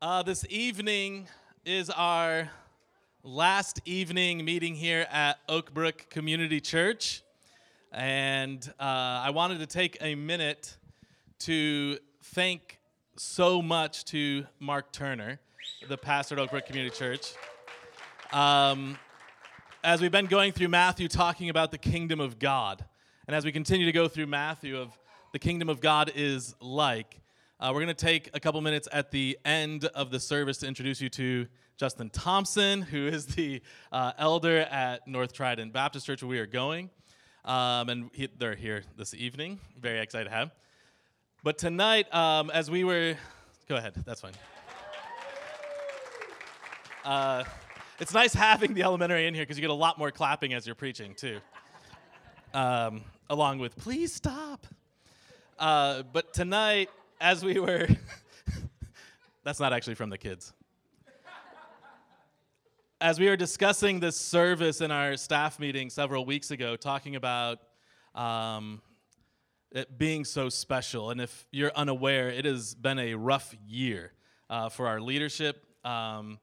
Uh, this evening is our last evening meeting here at Oakbrook Community Church. And uh, I wanted to take a minute to thank so much to Mark Turner, the pastor at Oakbrook Community Church. Um, as we've been going through Matthew talking about the kingdom of God, and as we continue to go through Matthew of the kingdom of God is like, uh, we're going to take a couple minutes at the end of the service to introduce you to Justin Thompson, who is the uh, elder at North Trident Baptist Church where we are going. Um, and he, they're here this evening. Very excited to have. But tonight, um, as we were, go ahead, that's fine. Uh, it's nice having the elementary in here because you get a lot more clapping as you're preaching, too. Um, along with, please stop. Uh, but tonight, as we were, that's not actually from the kids. As we were discussing this service in our staff meeting several weeks ago, talking about um, it being so special, and if you're unaware, it has been a rough year uh, for our leadership. Um,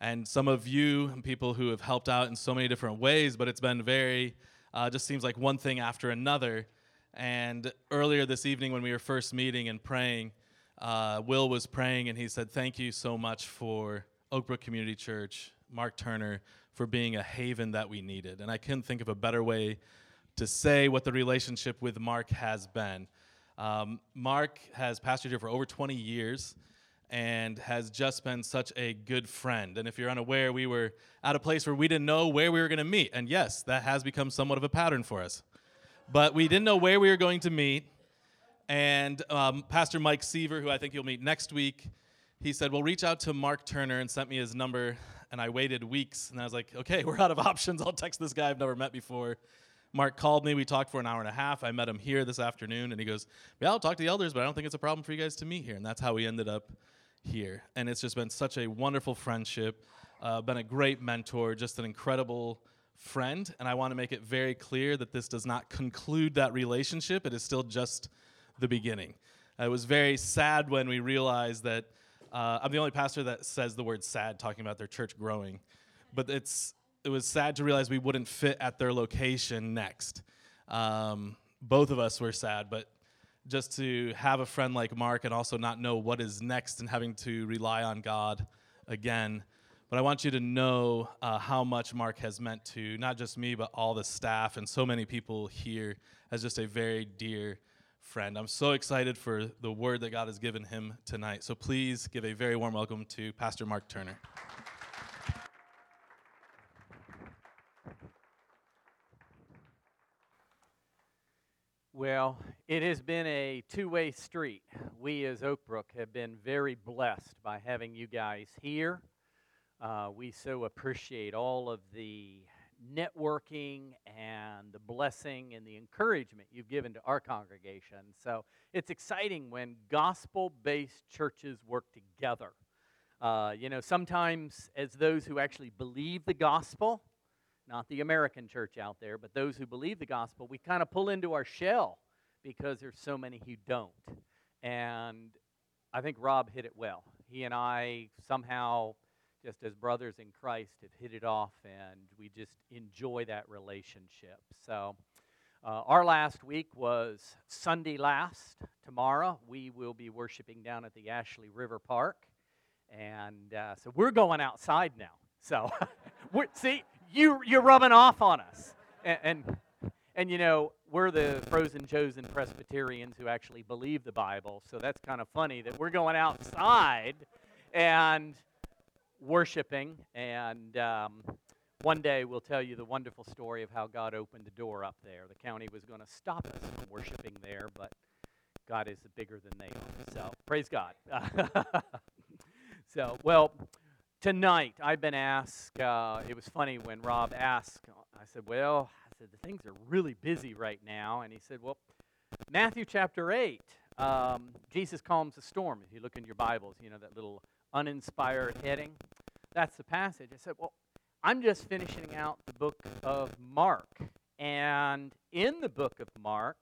and some of you and people who have helped out in so many different ways, but it's been very, uh, just seems like one thing after another. And earlier this evening, when we were first meeting and praying, uh, Will was praying and he said, Thank you so much for Oakbrook Community Church, Mark Turner, for being a haven that we needed. And I couldn't think of a better way to say what the relationship with Mark has been. Um, Mark has pastored here for over 20 years and has just been such a good friend. And if you're unaware, we were at a place where we didn't know where we were going to meet. And yes, that has become somewhat of a pattern for us but we didn't know where we were going to meet. And um, Pastor Mike Seaver, who I think you'll meet next week, he said, Well, reach out to Mark Turner and sent me his number. And I waited weeks. And I was like, Okay, we're out of options. I'll text this guy I've never met before. Mark called me. We talked for an hour and a half. I met him here this afternoon. And he goes, Yeah, I'll talk to the elders, but I don't think it's a problem for you guys to meet here. And that's how we ended up here. And it's just been such a wonderful friendship, uh, been a great mentor, just an incredible friend, and I want to make it very clear that this does not conclude that relationship. It is still just the beginning. it was very sad when we realized that uh, I'm the only pastor that says the word sad talking about their church growing, but it's it was sad to realize we wouldn't fit at their location next. Um, both of us were sad, but just to have a friend like Mark and also not know what is next and having to rely on God again but I want you to know uh, how much Mark has meant to not just me, but all the staff and so many people here as just a very dear friend. I'm so excited for the word that God has given him tonight. So please give a very warm welcome to Pastor Mark Turner. Well, it has been a two way street. We as Oakbrook have been very blessed by having you guys here uh, we so appreciate all of the networking and the blessing and the encouragement you've given to our congregation. So it's exciting when gospel based churches work together. Uh, you know, sometimes as those who actually believe the gospel, not the American church out there, but those who believe the gospel, we kind of pull into our shell because there's so many who don't. And I think Rob hit it well. He and I somehow just as brothers in Christ have hit it off, and we just enjoy that relationship. So, uh, our last week was Sunday last. Tomorrow, we will be worshiping down at the Ashley River Park. And uh, so we're going outside now. So, see, you, you're rubbing off on us. And, and, and, you know, we're the frozen chosen Presbyterians who actually believe the Bible. So that's kind of funny that we're going outside and worshiping, and um, one day we'll tell you the wonderful story of how God opened the door up there. The county was going to stop us from worshiping there, but God is bigger than they are. So praise God. so, well, tonight I've been asked. Uh, it was funny when Rob asked. I said, "Well, I said the things are really busy right now," and he said, "Well, Matthew chapter 8, Um, Jesus calms the storm. If you look in your Bibles, you know that little uninspired heading. That's the passage. I said, Well, I'm just finishing out the book of Mark. And in the book of Mark,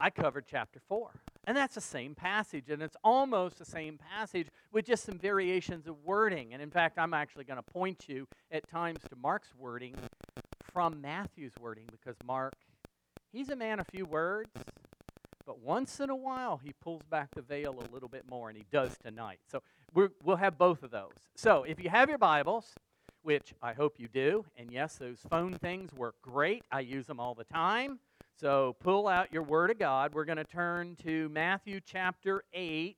I covered chapter 4. And that's the same passage, and it's almost the same passage with just some variations of wording. And in fact, I'm actually going to point you at times to Mark's wording from Matthew's wording because Mark, he's a man of few words, but once in a while he pulls back the veil a little bit more, and he does tonight. So we will have both of those. So if you have your Bibles, which I hope you do, and yes, those phone things work great, I use them all the time. So pull out your Word of God. We're going to turn to Matthew chapter 8.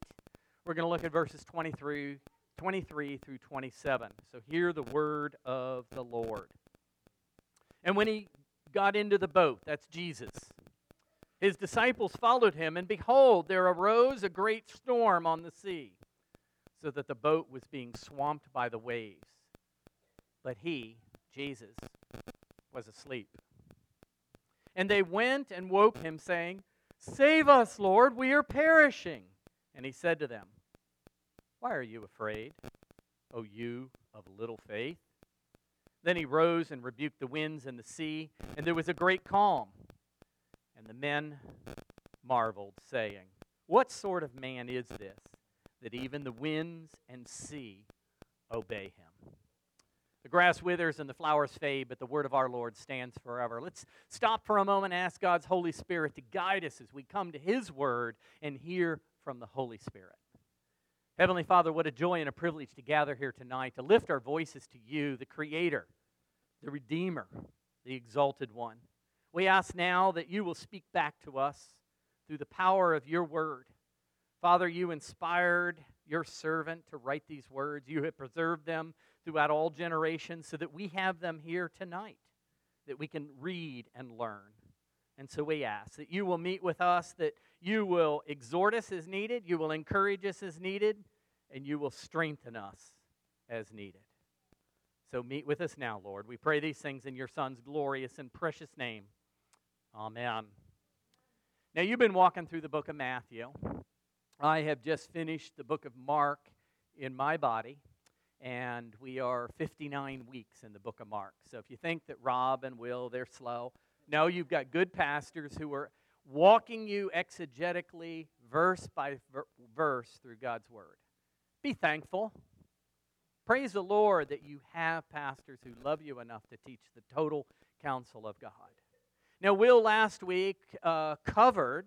We're going to look at verses 23, 23 through 27. So hear the Word of the Lord. And when he got into the boat, that's Jesus, his disciples followed him, and behold, there arose a great storm on the sea, so that the boat was being swamped by the waves. But he, Jesus, was asleep. And they went and woke him, saying, Save us, Lord, we are perishing. And he said to them, Why are you afraid, O you of little faith? Then he rose and rebuked the winds and the sea, and there was a great calm. And the men marveled, saying, What sort of man is this, that even the winds and sea obey him? The grass withers and the flowers fade, but the word of our Lord stands forever. Let's stop for a moment and ask God's Holy Spirit to guide us as we come to His word and hear from the Holy Spirit. Heavenly Father, what a joy and a privilege to gather here tonight to lift our voices to you, the Creator, the Redeemer, the Exalted One. We ask now that you will speak back to us through the power of your word. Father, you inspired your servant to write these words. You have preserved them throughout all generations so that we have them here tonight, that we can read and learn. And so we ask that you will meet with us, that you will exhort us as needed, you will encourage us as needed, and you will strengthen us as needed. So meet with us now, Lord. We pray these things in your Son's glorious and precious name. Amen. Now, you've been walking through the book of Matthew. I have just finished the book of Mark in my body and we are 59 weeks in the book of Mark. So if you think that Rob and Will, they're slow, no, you've got good pastors who are walking you exegetically, verse by verse, through God's Word. Be thankful. Praise the Lord that you have pastors who love you enough to teach the total counsel of God. Now, Will last week uh, covered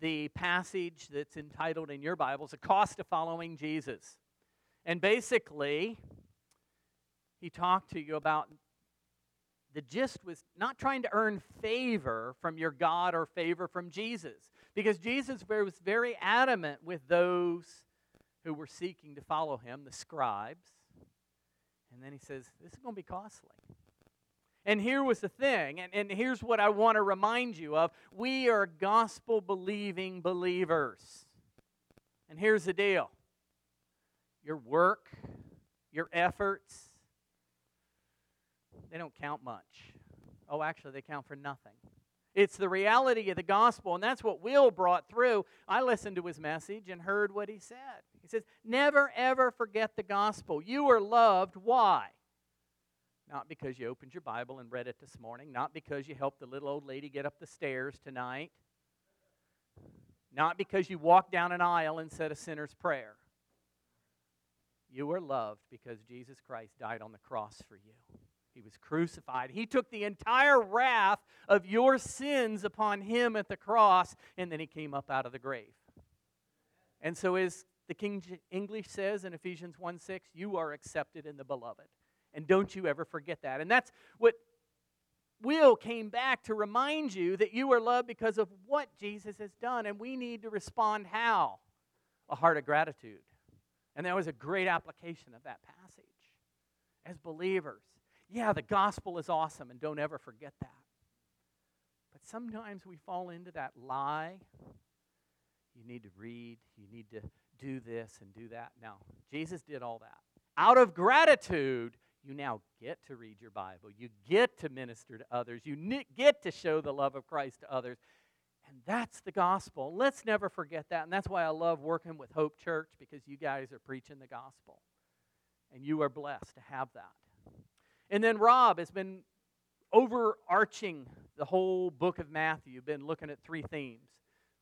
the passage that's entitled in your Bibles, The Cost of Following Jesus. And basically, he talked to you about the gist was not trying to earn favor from your God or favor from Jesus, because Jesus was very adamant with those who were seeking to follow him, the scribes. And then he says, This is going to be costly. And here was the thing, and, and here's what I want to remind you of. We are gospel believing believers. And here's the deal your work, your efforts, they don't count much. Oh, actually, they count for nothing. It's the reality of the gospel, and that's what Will brought through. I listened to his message and heard what he said. He says, Never, ever forget the gospel. You are loved. Why? Not because you opened your Bible and read it this morning, not because you helped the little old lady get up the stairs tonight, not because you walked down an aisle and said a sinner's prayer. You are loved because Jesus Christ died on the cross for you. He was crucified. He took the entire wrath of your sins upon him at the cross, and then he came up out of the grave. And so, as the King English says in Ephesians 1 6, you are accepted in the beloved. And don't you ever forget that. And that's what Will came back to remind you that you are loved because of what Jesus has done. And we need to respond how? A heart of gratitude. And that was a great application of that passage. As believers, yeah, the gospel is awesome, and don't ever forget that. But sometimes we fall into that lie. You need to read, you need to do this and do that. Now, Jesus did all that. Out of gratitude, you now get to read your Bible. You get to minister to others. You get to show the love of Christ to others. And that's the gospel. Let's never forget that. And that's why I love working with Hope Church because you guys are preaching the gospel. And you are blessed to have that. And then Rob has been overarching the whole book of Matthew, been looking at three themes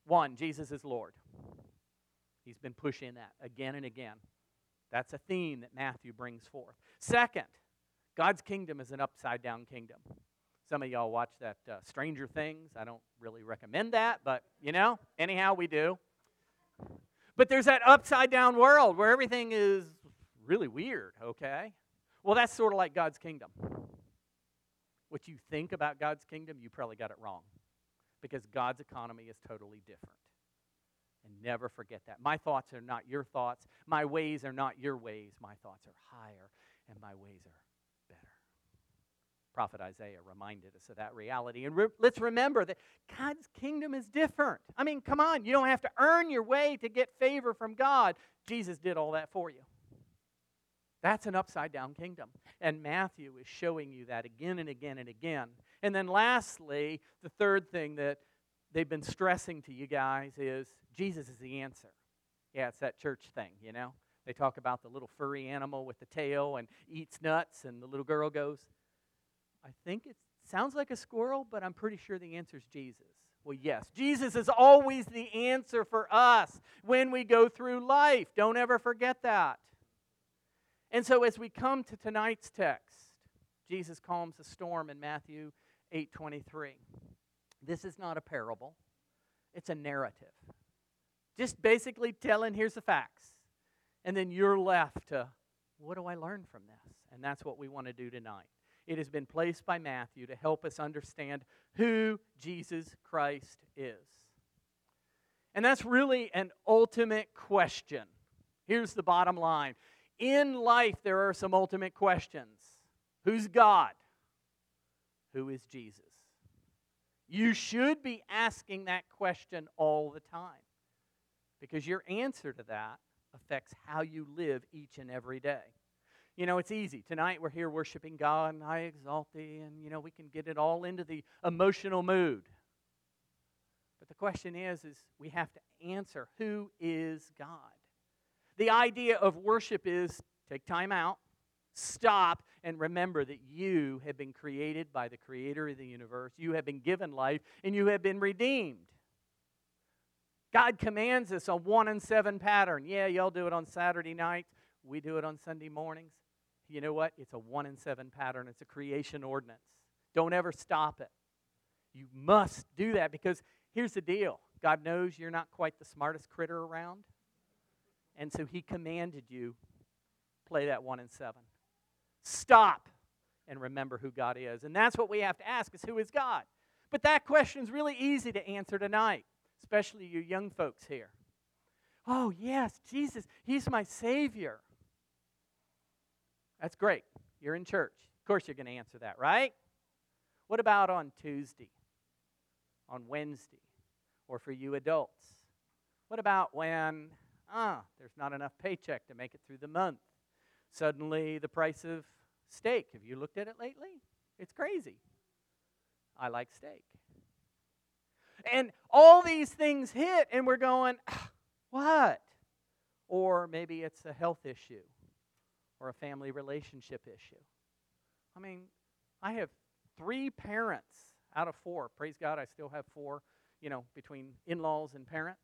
One, Jesus is Lord. He's been pushing that again and again. That's a theme that Matthew brings forth. Second, God's kingdom is an upside down kingdom. Some of y'all watch that uh, Stranger Things. I don't really recommend that, but you know, anyhow, we do. But there's that upside down world where everything is really weird, okay? Well, that's sort of like God's kingdom. What you think about God's kingdom, you probably got it wrong because God's economy is totally different. And never forget that. My thoughts are not your thoughts. My ways are not your ways. My thoughts are higher, and my ways are better. Prophet Isaiah reminded us of that reality. And re- let's remember that God's kingdom is different. I mean, come on, you don't have to earn your way to get favor from God. Jesus did all that for you. That's an upside down kingdom. And Matthew is showing you that again and again and again. And then lastly, the third thing that they've been stressing to you guys is Jesus is the answer. Yeah, it's that church thing, you know? They talk about the little furry animal with the tail and eats nuts, and the little girl goes, I think it sounds like a squirrel, but I'm pretty sure the answer is Jesus. Well, yes, Jesus is always the answer for us when we go through life. Don't ever forget that. And so as we come to tonight's text, Jesus calms a storm in Matthew 8:23. This is not a parable. It's a narrative. Just basically telling here's the facts. And then you're left to what do I learn from this? And that's what we want to do tonight. It has been placed by Matthew to help us understand who Jesus Christ is. And that's really an ultimate question. Here's the bottom line in life, there are some ultimate questions Who's God? Who is Jesus? You should be asking that question all the time because your answer to that affects how you live each and every day. You know, it's easy. Tonight we're here worshiping God and I exalt thee, and, you know, we can get it all into the emotional mood. But the question is, is we have to answer who is God? The idea of worship is take time out, stop, and remember that you have been created by the creator of the universe. You have been given life, and you have been redeemed. God commands us a one and seven pattern. Yeah, y'all do it on Saturday nights. We do it on Sunday mornings. You know what? It's a one and seven pattern. It's a creation ordinance. Don't ever stop it. You must do that because here's the deal God knows you're not quite the smartest critter around. And so he commanded you play that one and seven. Stop and remember who God is. And that's what we have to ask is who is God? But that question is really easy to answer tonight, especially you young folks here. Oh, yes, Jesus, he's my savior. That's great. You're in church. Of course you're going to answer that, right? What about on Tuesday? On Wednesday? Or for you adults? What about when ah, there's not enough paycheck to make it through the month. Suddenly, the price of steak, have you looked at it lately? It's crazy. I like steak. And all these things hit, and we're going, ah, what? Or maybe it's a health issue or a family relationship issue. I mean, I have three parents out of four. Praise God, I still have four, you know, between in laws and parents.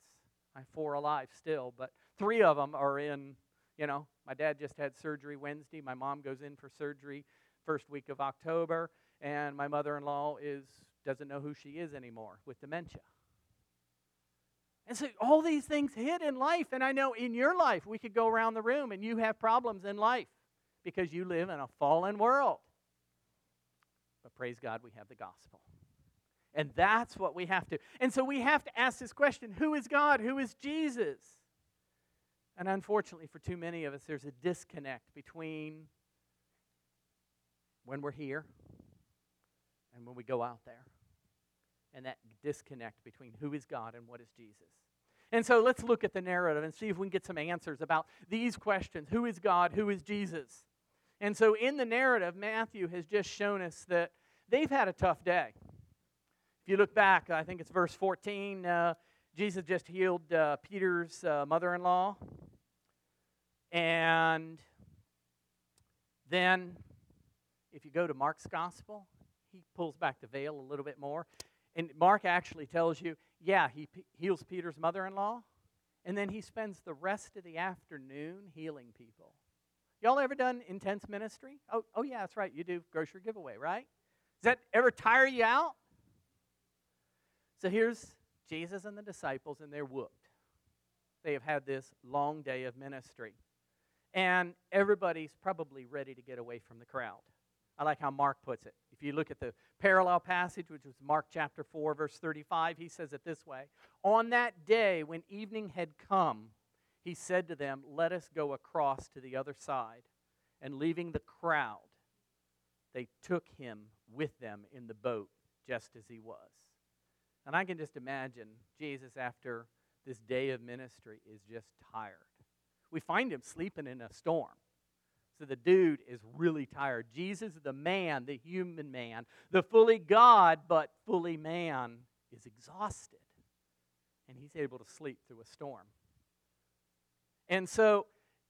I have four alive still, but three of them are in, you know, my dad just had surgery Wednesday. My mom goes in for surgery first week of October, and my mother-in-law is doesn't know who she is anymore with dementia. And so all these things hit in life, and I know in your life we could go around the room and you have problems in life because you live in a fallen world. But praise God, we have the gospel. And that's what we have to. And so we have to ask this question who is God? Who is Jesus? And unfortunately, for too many of us, there's a disconnect between when we're here and when we go out there. And that disconnect between who is God and what is Jesus. And so let's look at the narrative and see if we can get some answers about these questions Who is God? Who is Jesus? And so in the narrative, Matthew has just shown us that they've had a tough day. If you look back, I think it's verse 14, uh, Jesus just healed uh, Peter's uh, mother in law. And then, if you go to Mark's gospel, he pulls back the veil a little bit more. And Mark actually tells you, yeah, he p- heals Peter's mother in law, and then he spends the rest of the afternoon healing people. Y'all ever done intense ministry? Oh, oh yeah, that's right. You do grocery giveaway, right? Does that ever tire you out? So here's Jesus and the disciples, and they're whooped. They have had this long day of ministry. And everybody's probably ready to get away from the crowd. I like how Mark puts it. If you look at the parallel passage, which was Mark chapter 4, verse 35, he says it this way On that day, when evening had come, he said to them, Let us go across to the other side. And leaving the crowd, they took him with them in the boat, just as he was. And I can just imagine Jesus, after this day of ministry, is just tired. We find him sleeping in a storm. So the dude is really tired. Jesus, the man, the human man, the fully God but fully man, is exhausted. And he's able to sleep through a storm. And so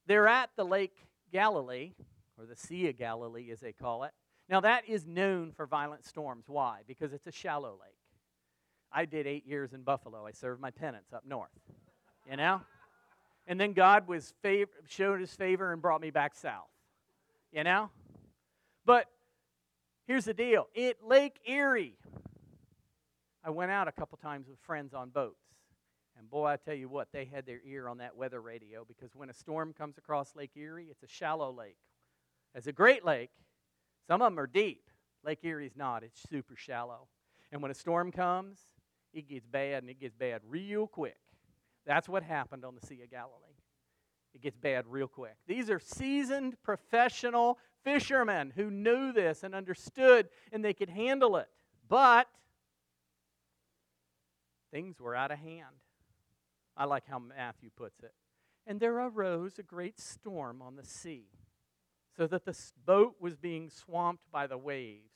they're at the Lake Galilee, or the Sea of Galilee as they call it. Now, that is known for violent storms. Why? Because it's a shallow lake. I did eight years in Buffalo. I served my penance up north. You know? And then God was fav- showed his favor and brought me back south. You know? But here's the deal. At Lake Erie, I went out a couple times with friends on boats. And boy, I tell you what, they had their ear on that weather radio because when a storm comes across Lake Erie, it's a shallow lake. As a great lake, some of them are deep. Lake Erie's not, it's super shallow. And when a storm comes, it gets bad and it gets bad real quick. That's what happened on the Sea of Galilee. It gets bad real quick. These are seasoned professional fishermen who knew this and understood and they could handle it. But things were out of hand. I like how Matthew puts it. And there arose a great storm on the sea, so that the boat was being swamped by the waves,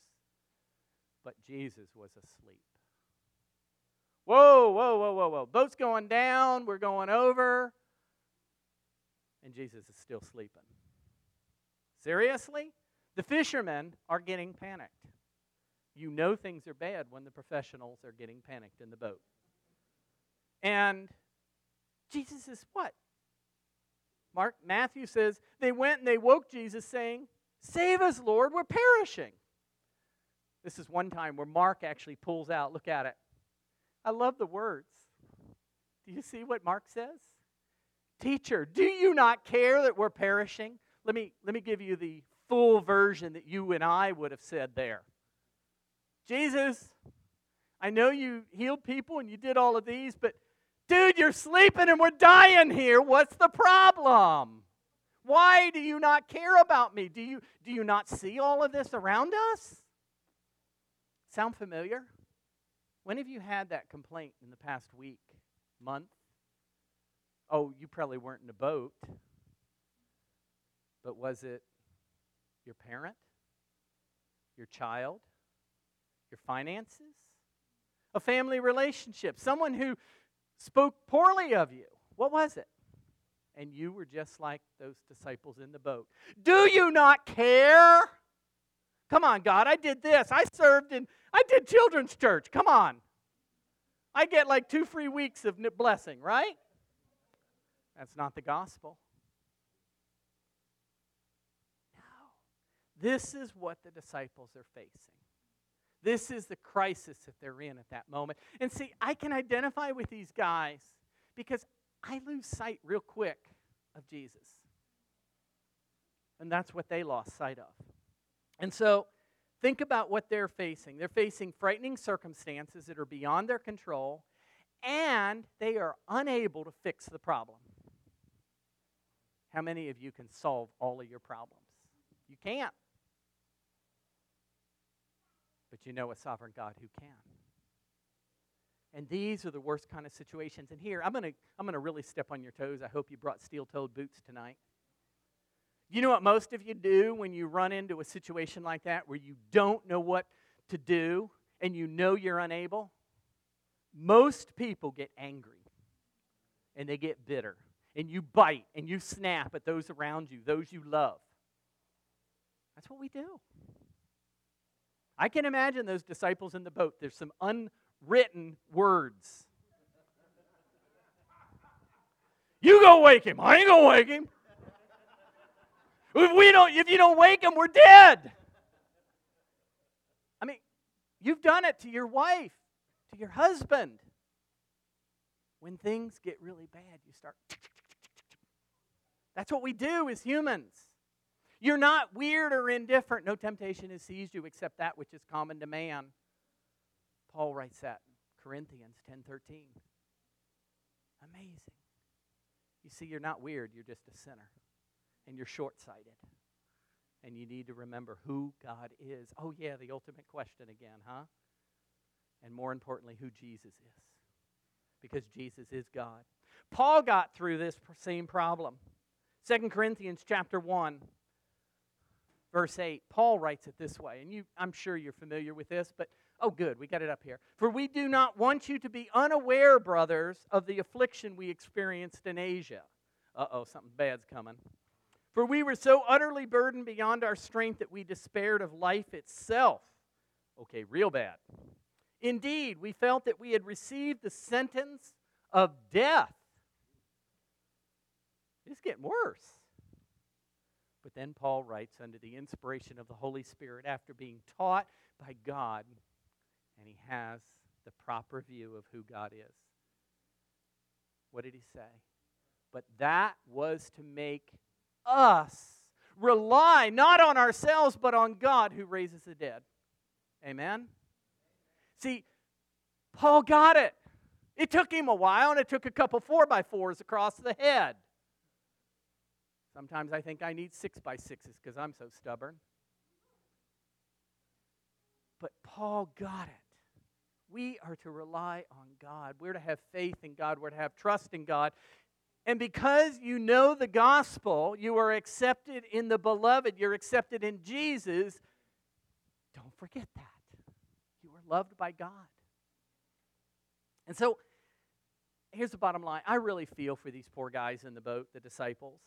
but Jesus was asleep. Whoa, whoa, whoa, whoa, whoa. Boat's going down, we're going over, and Jesus is still sleeping. Seriously? The fishermen are getting panicked. You know things are bad when the professionals are getting panicked in the boat. And Jesus is what? Mark Matthew says they went and they woke Jesus saying, "Save us, Lord, we're perishing." This is one time where Mark actually pulls out, look at it. I love the words. Do you see what Mark says? Teacher, do you not care that we're perishing? Let me let me give you the full version that you and I would have said there. Jesus, I know you healed people and you did all of these, but Dude, you're sleeping and we're dying here. What's the problem? Why do you not care about me? Do you, do you not see all of this around us? Sound familiar? When have you had that complaint in the past week, month? Oh, you probably weren't in a boat. But was it your parent? Your child? Your finances? A family relationship? Someone who spoke poorly of you. What was it? And you were just like those disciples in the boat. Do you not care? Come on, God, I did this. I served in, I did children's church. Come on. I get like two free weeks of blessing, right? That's not the gospel. No. This is what the disciples are facing. This is the crisis that they're in at that moment. And see, I can identify with these guys because I lose sight real quick of Jesus. And that's what they lost sight of. And so, think about what they're facing. They're facing frightening circumstances that are beyond their control, and they are unable to fix the problem. How many of you can solve all of your problems? You can't. But you know a sovereign God who can. And these are the worst kind of situations. And here, I'm going to I'm going to really step on your toes. I hope you brought steel toed boots tonight. You know what most of you do when you run into a situation like that where you don't know what to do and you know you're unable? Most people get angry and they get bitter and you bite and you snap at those around you, those you love. That's what we do. I can imagine those disciples in the boat. There's some unwritten words You go wake him. I ain't gonna wake him. If we don't, if you don't wake him, we're dead. I mean, you've done it to your wife, to your husband. When things get really bad, you start. That's what we do as humans. You're not weird or indifferent. No temptation has seized you except that which is common to man. Paul writes that in Corinthians 10:13. Amazing. You see, you're not weird, you're just a sinner. And you're short sighted. And you need to remember who God is. Oh, yeah, the ultimate question again, huh? And more importantly, who Jesus is. Because Jesus is God. Paul got through this same problem. 2 Corinthians chapter 1 verse 8 paul writes it this way and you i'm sure you're familiar with this but oh good we got it up here for we do not want you to be unaware brothers of the affliction we experienced in asia uh-oh something bad's coming for we were so utterly burdened beyond our strength that we despaired of life itself okay real bad indeed we felt that we had received the sentence of death it's getting worse but then Paul writes under the inspiration of the Holy Spirit after being taught by God, and he has the proper view of who God is. What did he say? But that was to make us rely not on ourselves, but on God who raises the dead. Amen? See, Paul got it. It took him a while, and it took a couple four by fours across the head. Sometimes I think I need six by sixes because I'm so stubborn. But Paul got it. We are to rely on God. We're to have faith in God. We're to have trust in God. And because you know the gospel, you are accepted in the beloved, you're accepted in Jesus. Don't forget that. You are loved by God. And so, here's the bottom line I really feel for these poor guys in the boat, the disciples.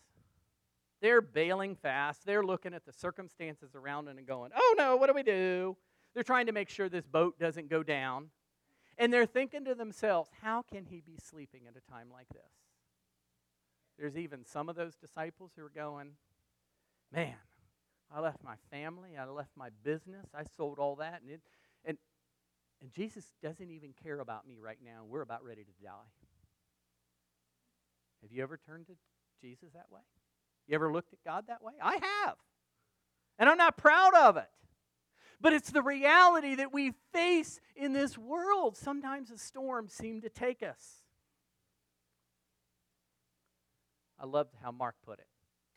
They're bailing fast. They're looking at the circumstances around them and going, oh no, what do we do? They're trying to make sure this boat doesn't go down. And they're thinking to themselves, how can he be sleeping at a time like this? There's even some of those disciples who are going, man, I left my family, I left my business, I sold all that, and, it, and, and Jesus doesn't even care about me right now. We're about ready to die. Have you ever turned to Jesus that way? You ever looked at God that way? I have. And I'm not proud of it. But it's the reality that we face in this world. Sometimes the storms seem to take us. I loved how Mark put it.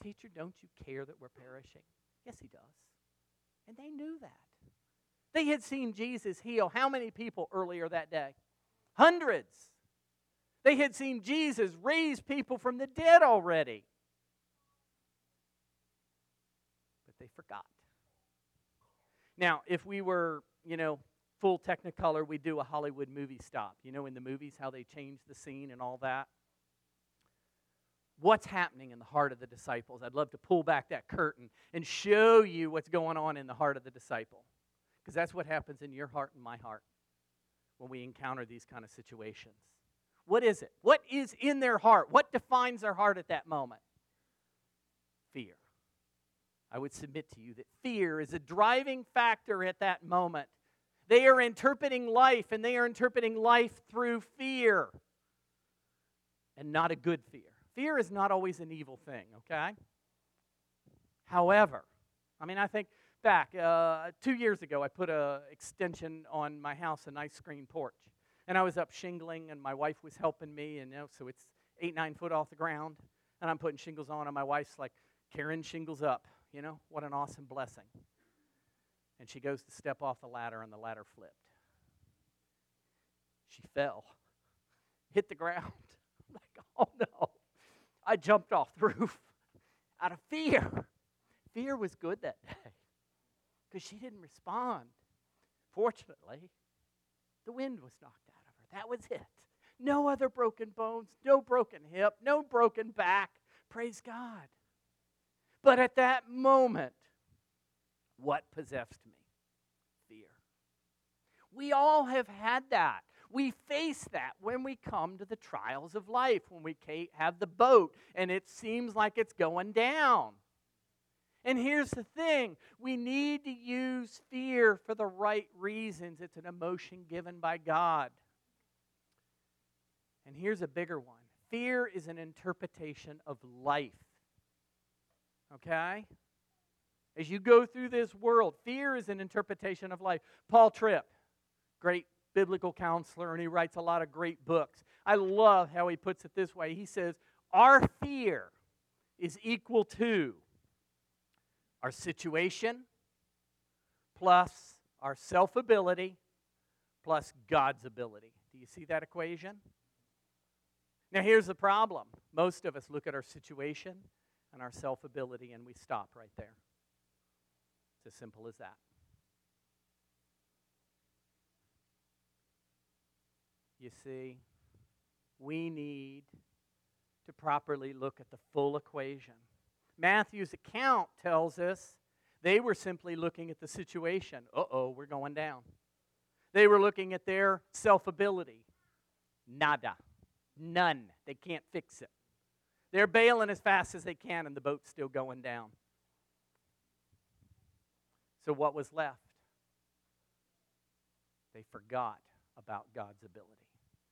Teacher, don't you care that we're perishing? Yes, he does. And they knew that. They had seen Jesus heal how many people earlier that day? Hundreds. They had seen Jesus raise people from the dead already. But they forgot. Now, if we were, you know, full Technicolor, we'd do a Hollywood movie stop. You know, in the movies, how they change the scene and all that. What's happening in the heart of the disciples? I'd love to pull back that curtain and show you what's going on in the heart of the disciple. Because that's what happens in your heart and my heart when we encounter these kind of situations. What is it? What is in their heart? What defines their heart at that moment? Fear. I would submit to you that fear is a driving factor at that moment. They are interpreting life, and they are interpreting life through fear and not a good fear. Fear is not always an evil thing, okay? However, I mean, I think back uh, two years ago, I put a extension on my house, a nice screen porch, and I was up shingling, and my wife was helping me, and you know, so it's eight nine foot off the ground, and I'm putting shingles on, and my wife's like, "Karen, shingles up." You know, what an awesome blessing. And she goes to step off the ladder, and the ladder flipped. She fell, hit the ground. I'm like, oh no. I jumped off the roof out of fear. Fear was good that day because she didn't respond. Fortunately, the wind was knocked out of her. That was it. No other broken bones, no broken hip, no broken back. Praise God. But at that moment, what possessed me? Fear. We all have had that. We face that when we come to the trials of life, when we have the boat and it seems like it's going down. And here's the thing we need to use fear for the right reasons. It's an emotion given by God. And here's a bigger one fear is an interpretation of life. Okay? As you go through this world, fear is an interpretation of life. Paul Tripp, great biblical counselor, and he writes a lot of great books. I love how he puts it this way. He says, Our fear is equal to our situation plus our self ability plus God's ability. Do you see that equation? Now, here's the problem most of us look at our situation and our self ability and we stop right there. It's as simple as that. You see, we need to properly look at the full equation. Matthew's account tells us they were simply looking at the situation. Uh oh, we're going down. They were looking at their self ability. Nada. None. They can't fix it. They're bailing as fast as they can, and the boat's still going down. So, what was left? They forgot about God's ability.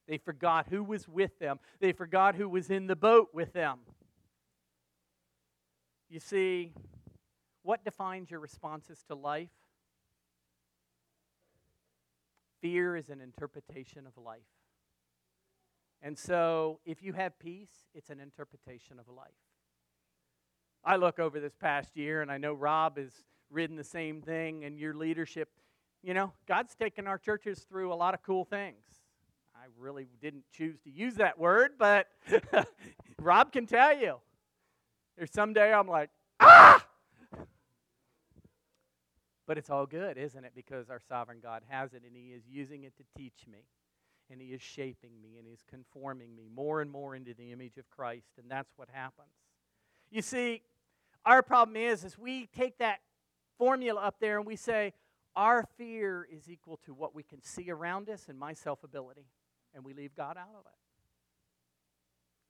They forgot who was with them. They forgot who was in the boat with them. You see, what defines your responses to life? Fear is an interpretation of life. And so, if you have peace, it's an interpretation of life. I look over this past year, and I know Rob has ridden the same thing, and your leadership. You know, God's taken our churches through a lot of cool things. I really didn't choose to use that word, but Rob can tell you. There's someday I'm like, ah! But it's all good, isn't it? Because our sovereign God has it and He is using it to teach me. And He is shaping me and He's conforming me more and more into the image of Christ. And that's what happens. You see, our problem is, is we take that formula up there and we say, our fear is equal to what we can see around us and my self ability. And we leave God out of it.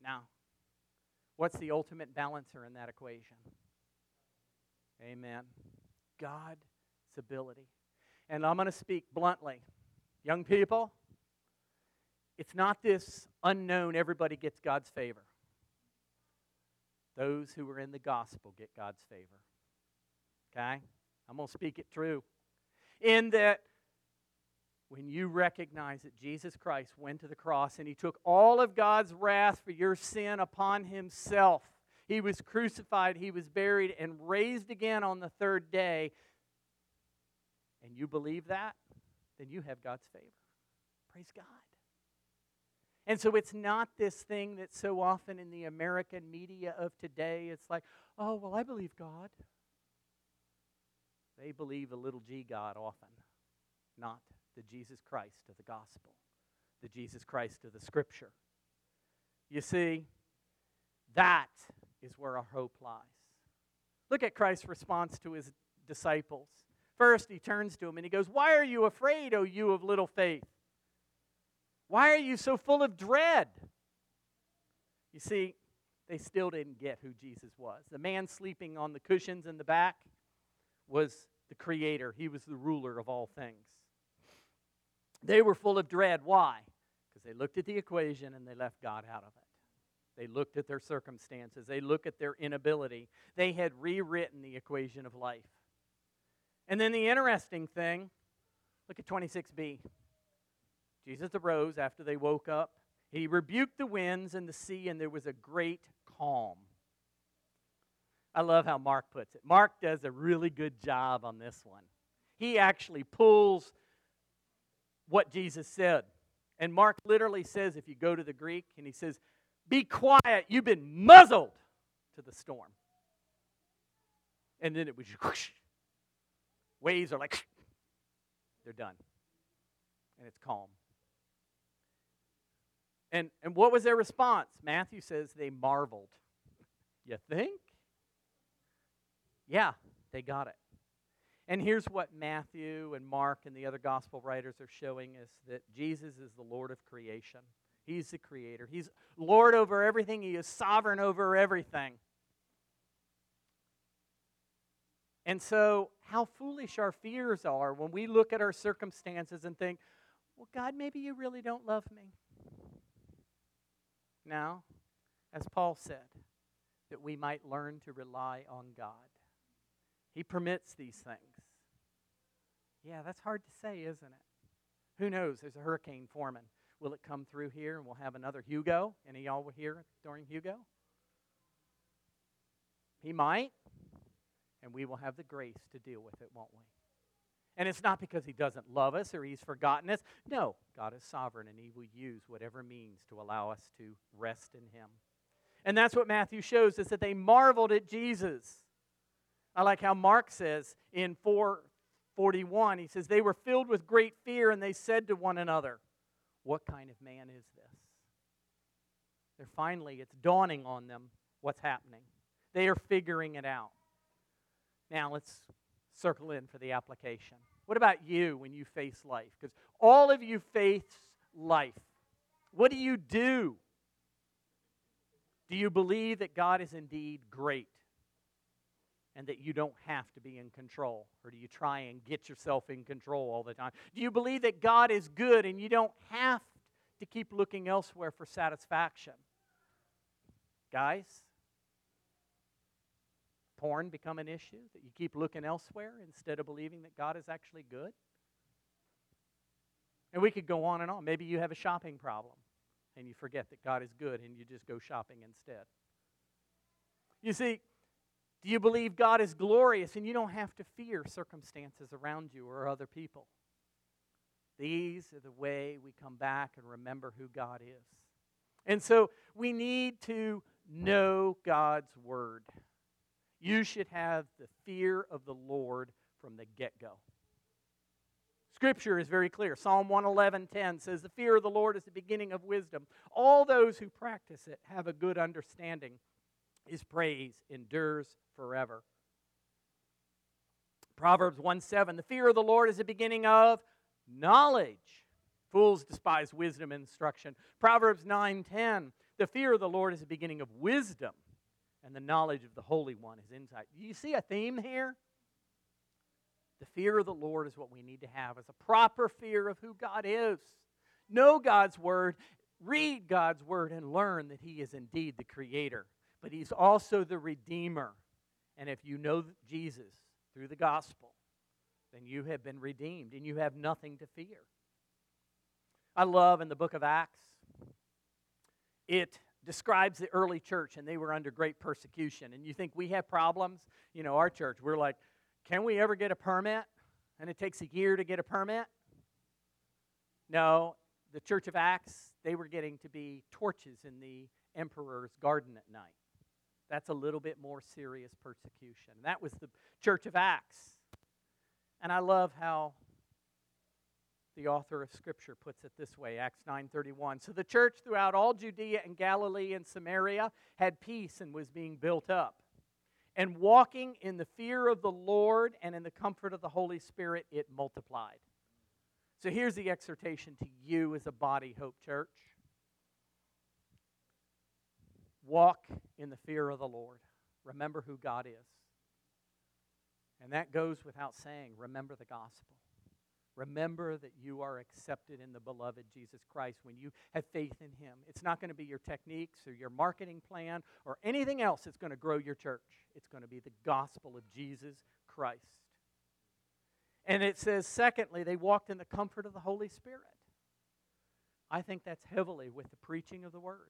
Now, What's the ultimate balancer in that equation? Amen. God's ability. And I'm going to speak bluntly. Young people, it's not this unknown, everybody gets God's favor. Those who are in the gospel get God's favor. Okay? I'm going to speak it true. In that when you recognize that Jesus Christ went to the cross and he took all of God's wrath for your sin upon himself, he was crucified, he was buried, and raised again on the third day, and you believe that, then you have God's favor. Praise God. And so it's not this thing that so often in the American media of today, it's like, oh, well, I believe God. They believe a little g God often, not the Jesus Christ of the gospel, the Jesus Christ of the scripture. You see, that is where our hope lies. Look at Christ's response to his disciples. First, he turns to him and he goes, Why are you afraid, O you of little faith? Why are you so full of dread? You see, they still didn't get who Jesus was. The man sleeping on the cushions in the back was the creator, he was the ruler of all things. They were full of dread. Why? Because they looked at the equation and they left God out of it. They looked at their circumstances, they looked at their inability. They had rewritten the equation of life. And then the interesting thing look at 26b. Jesus arose after they woke up. He rebuked the winds and the sea, and there was a great calm. I love how Mark puts it. Mark does a really good job on this one. He actually pulls what Jesus said. And Mark literally says, if you go to the Greek, and he says, Be quiet, you've been muzzled to the storm. And then it was whoosh. Waves are like, they're done. And it's calm. And, and what was their response? Matthew says they marveled. You think? Yeah, they got it. And here's what Matthew and Mark and the other gospel writers are showing us that Jesus is the Lord of creation. He's the creator. He's Lord over everything. He is sovereign over everything. And so, how foolish our fears are when we look at our circumstances and think, well, God, maybe you really don't love me. Now, as Paul said, that we might learn to rely on God. He permits these things. Yeah, that's hard to say, isn't it? Who knows? There's a hurricane forming. Will it come through here and we'll have another Hugo? Any y'all were here during Hugo? He might, and we will have the grace to deal with it, won't we? And it's not because he doesn't love us or he's forgotten us. No, God is sovereign and he will use whatever means to allow us to rest in him. And that's what Matthew shows us that they marveled at Jesus. I like how Mark says in 441, he says, They were filled with great fear and they said to one another, What kind of man is this? They're finally, it's dawning on them what's happening. They are figuring it out. Now let's circle in for the application. What about you when you face life? Because all of you face life. What do you do? Do you believe that God is indeed great and that you don't have to be in control? Or do you try and get yourself in control all the time? Do you believe that God is good and you don't have to keep looking elsewhere for satisfaction? Guys, porn become an issue? That you keep looking elsewhere instead of believing that God is actually good? And we could go on and on. Maybe you have a shopping problem and you forget that God is good and you just go shopping instead. You see, do you believe God is glorious and you don't have to fear circumstances around you or other people? These are the way we come back and remember who God is. And so we need to know God's word. You should have the fear of the Lord from the get go. Scripture is very clear. Psalm 111:10 says, "The fear of the Lord is the beginning of wisdom. All those who practice it have a good understanding. His praise endures forever." Proverbs 1 7 "The fear of the Lord is the beginning of knowledge. Fools despise wisdom and instruction." Proverbs 9:10, "The fear of the Lord is the beginning of wisdom." and the knowledge of the Holy One is insight. Do you see a theme here? The fear of the Lord is what we need to have as a proper fear of who God is. Know God's Word, read God's Word, and learn that He is indeed the Creator, but He's also the Redeemer. And if you know Jesus through the gospel, then you have been redeemed and you have nothing to fear. I love in the book of Acts, it describes the early church, and they were under great persecution. And you think we have problems? You know, our church, we're like, can we ever get a permit? And it takes a year to get a permit? No, the Church of Acts, they were getting to be torches in the emperor's garden at night. That's a little bit more serious persecution. That was the Church of Acts. And I love how the author of scripture puts it this way acts 9.31 so the church throughout all judea and galilee and samaria had peace and was being built up and walking in the fear of the lord and in the comfort of the holy spirit it multiplied so here's the exhortation to you as a body hope church walk in the fear of the lord remember who god is and that goes without saying remember the gospel Remember that you are accepted in the beloved Jesus Christ when you have faith in Him. It's not going to be your techniques or your marketing plan or anything else that's going to grow your church. It's going to be the gospel of Jesus Christ. And it says, secondly, they walked in the comfort of the Holy Spirit. I think that's heavily with the preaching of the Word.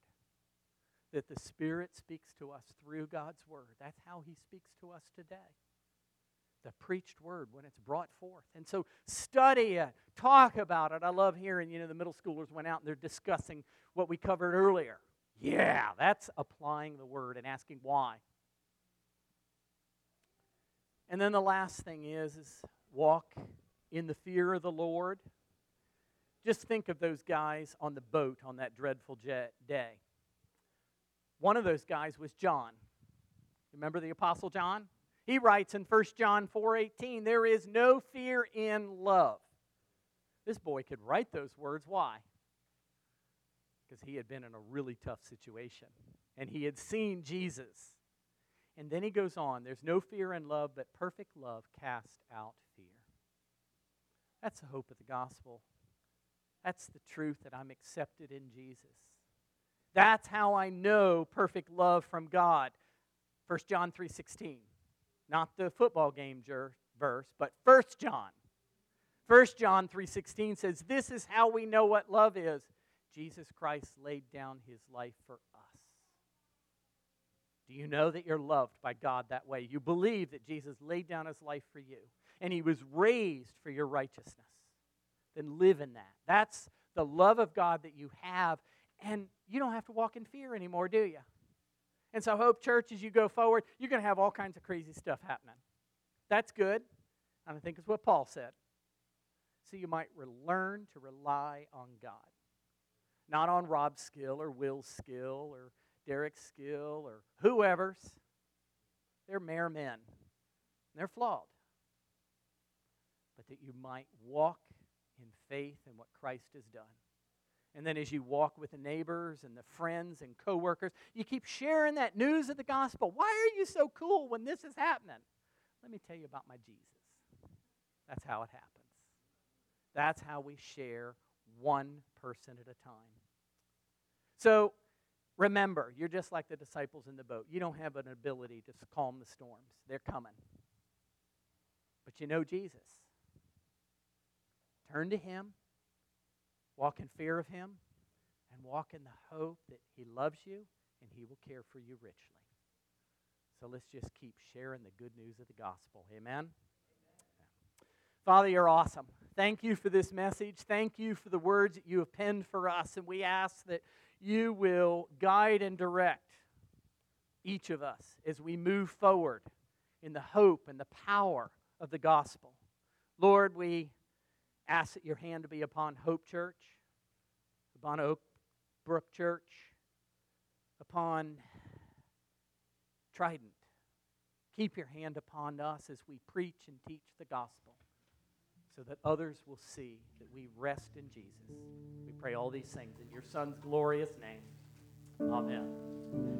That the Spirit speaks to us through God's Word. That's how He speaks to us today the preached word when it's brought forth. And so study it, talk about it. I love hearing, you know, the middle schoolers went out and they're discussing what we covered earlier. Yeah, that's applying the word and asking why. And then the last thing is is walk in the fear of the Lord. Just think of those guys on the boat on that dreadful day. One of those guys was John. Remember the apostle John? He writes in 1 John 4:18, "There is no fear in love." This boy could write those words. Why? Because he had been in a really tough situation and he had seen Jesus. And then he goes on, there's no fear in love, but perfect love casts out fear. That's the hope of the gospel. That's the truth that I'm accepted in Jesus. That's how I know perfect love from God. 1 John 3:16. Not the football game verse, but 1 John. 1 John 3:16 says, "This is how we know what love is. Jesus Christ laid down his life for us." Do you know that you're loved by God that way? You believe that Jesus laid down his life for you and he was raised for your righteousness. Then live in that. That's the love of God that you have and you don't have to walk in fear anymore, do you? And so, Hope Church, as you go forward, you're going to have all kinds of crazy stuff happening. That's good. And I think it's what Paul said. So you might learn to rely on God, not on Rob's skill or Will's skill or Derek's skill or whoever's. They're mere men. They're flawed. But that you might walk in faith in what Christ has done. And then as you walk with the neighbors and the friends and coworkers, you keep sharing that news of the gospel. Why are you so cool when this is happening? Let me tell you about my Jesus. That's how it happens. That's how we share one person at a time. So remember, you're just like the disciples in the boat. You don't have an ability to calm the storms, they're coming. But you know Jesus. Turn to Him Walk in fear of Him and walk in the hope that He loves you and He will care for you richly. So let's just keep sharing the good news of the gospel. Amen? Amen. Father, you're awesome. Thank you for this message. Thank you for the words that you have penned for us. And we ask that you will guide and direct each of us as we move forward in the hope and the power of the gospel. Lord, we ask that your hand to be upon Hope Church, upon Oak Brook Church, upon Trident. Keep your hand upon us as we preach and teach the gospel so that others will see that we rest in Jesus. We pray all these things in your Son's glorious name. Amen.